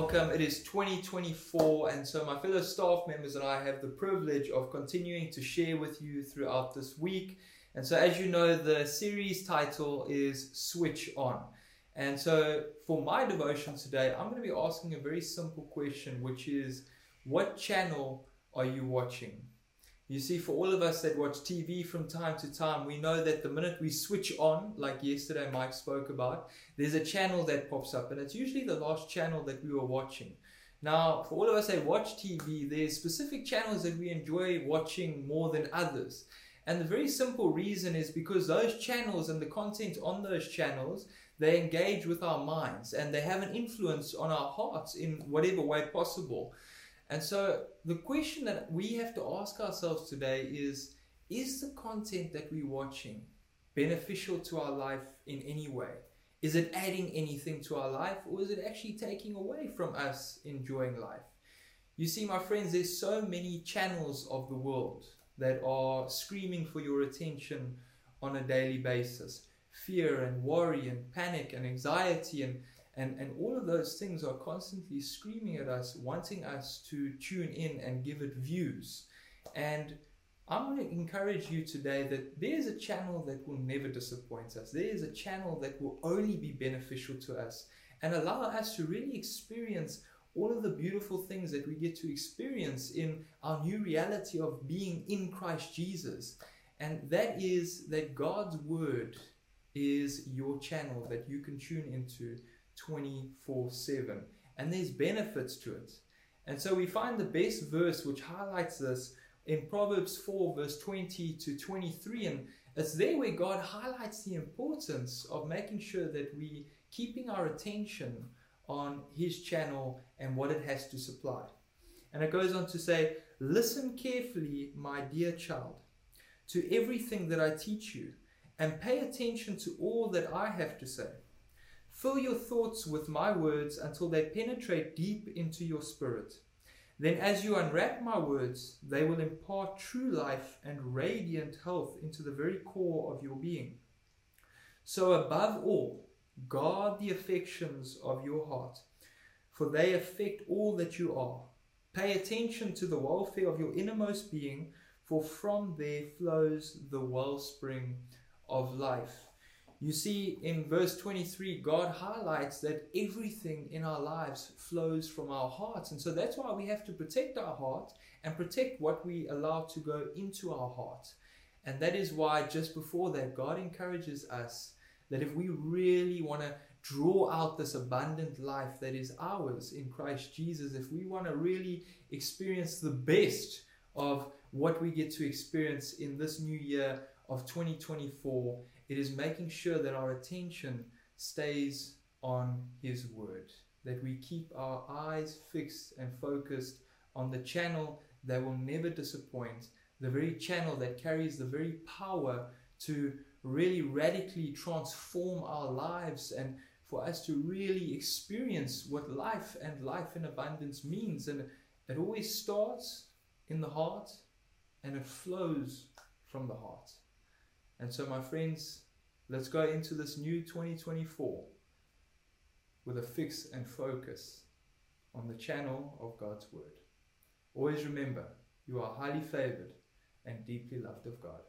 welcome. It is 2024, and so my fellow staff members and I have the privilege of continuing to share with you throughout this week. And so, as you know, the series title is Switch On. And so, for my devotion today, I'm going to be asking a very simple question, which is What channel are you watching? You see, for all of us that watch TV from time to time, we know that the minute we switch on, like yesterday Mike spoke about, there's a channel that pops up, and it's usually the last channel that we were watching. Now, for all of us that watch TV, there's specific channels that we enjoy watching more than others. And the very simple reason is because those channels and the content on those channels, they engage with our minds and they have an influence on our hearts in whatever way possible. And so the question that we have to ask ourselves today is Is the content that we're watching beneficial to our life in any way? Is it adding anything to our life or is it actually taking away from us enjoying life? You see, my friends, there's so many channels of the world that are screaming for your attention on a daily basis fear and worry and panic and anxiety and and, and all of those things are constantly screaming at us, wanting us to tune in and give it views. And I want to encourage you today that there's a channel that will never disappoint us. There is a channel that will only be beneficial to us and allow us to really experience all of the beautiful things that we get to experience in our new reality of being in Christ Jesus. And that is that God's Word is your channel that you can tune into 24 7. And there's benefits to it. And so we find the best verse which highlights this in Proverbs 4, verse 20 to 23. And it's there where God highlights the importance of making sure that we keeping our attention on His channel and what it has to supply. And it goes on to say, Listen carefully, my dear child, to everything that I teach you, and pay attention to all that I have to say. Fill your thoughts with my words until they penetrate deep into your spirit. Then, as you unwrap my words, they will impart true life and radiant health into the very core of your being. So, above all, guard the affections of your heart, for they affect all that you are. Pay attention to the welfare of your innermost being, for from there flows the wellspring of life. You see, in verse 23, God highlights that everything in our lives flows from our hearts. And so that's why we have to protect our heart and protect what we allow to go into our heart. And that is why, just before that, God encourages us that if we really want to draw out this abundant life that is ours in Christ Jesus, if we want to really experience the best of what we get to experience in this new year of 2024, it is making sure that our attention stays on His Word, that we keep our eyes fixed and focused on the channel that will never disappoint, the very channel that carries the very power to really radically transform our lives and for us to really experience what life and life in abundance means. And it always starts in the heart and it flows from the heart. And so, my friends, let's go into this new 2024 with a fix and focus on the channel of God's Word. Always remember, you are highly favored and deeply loved of God.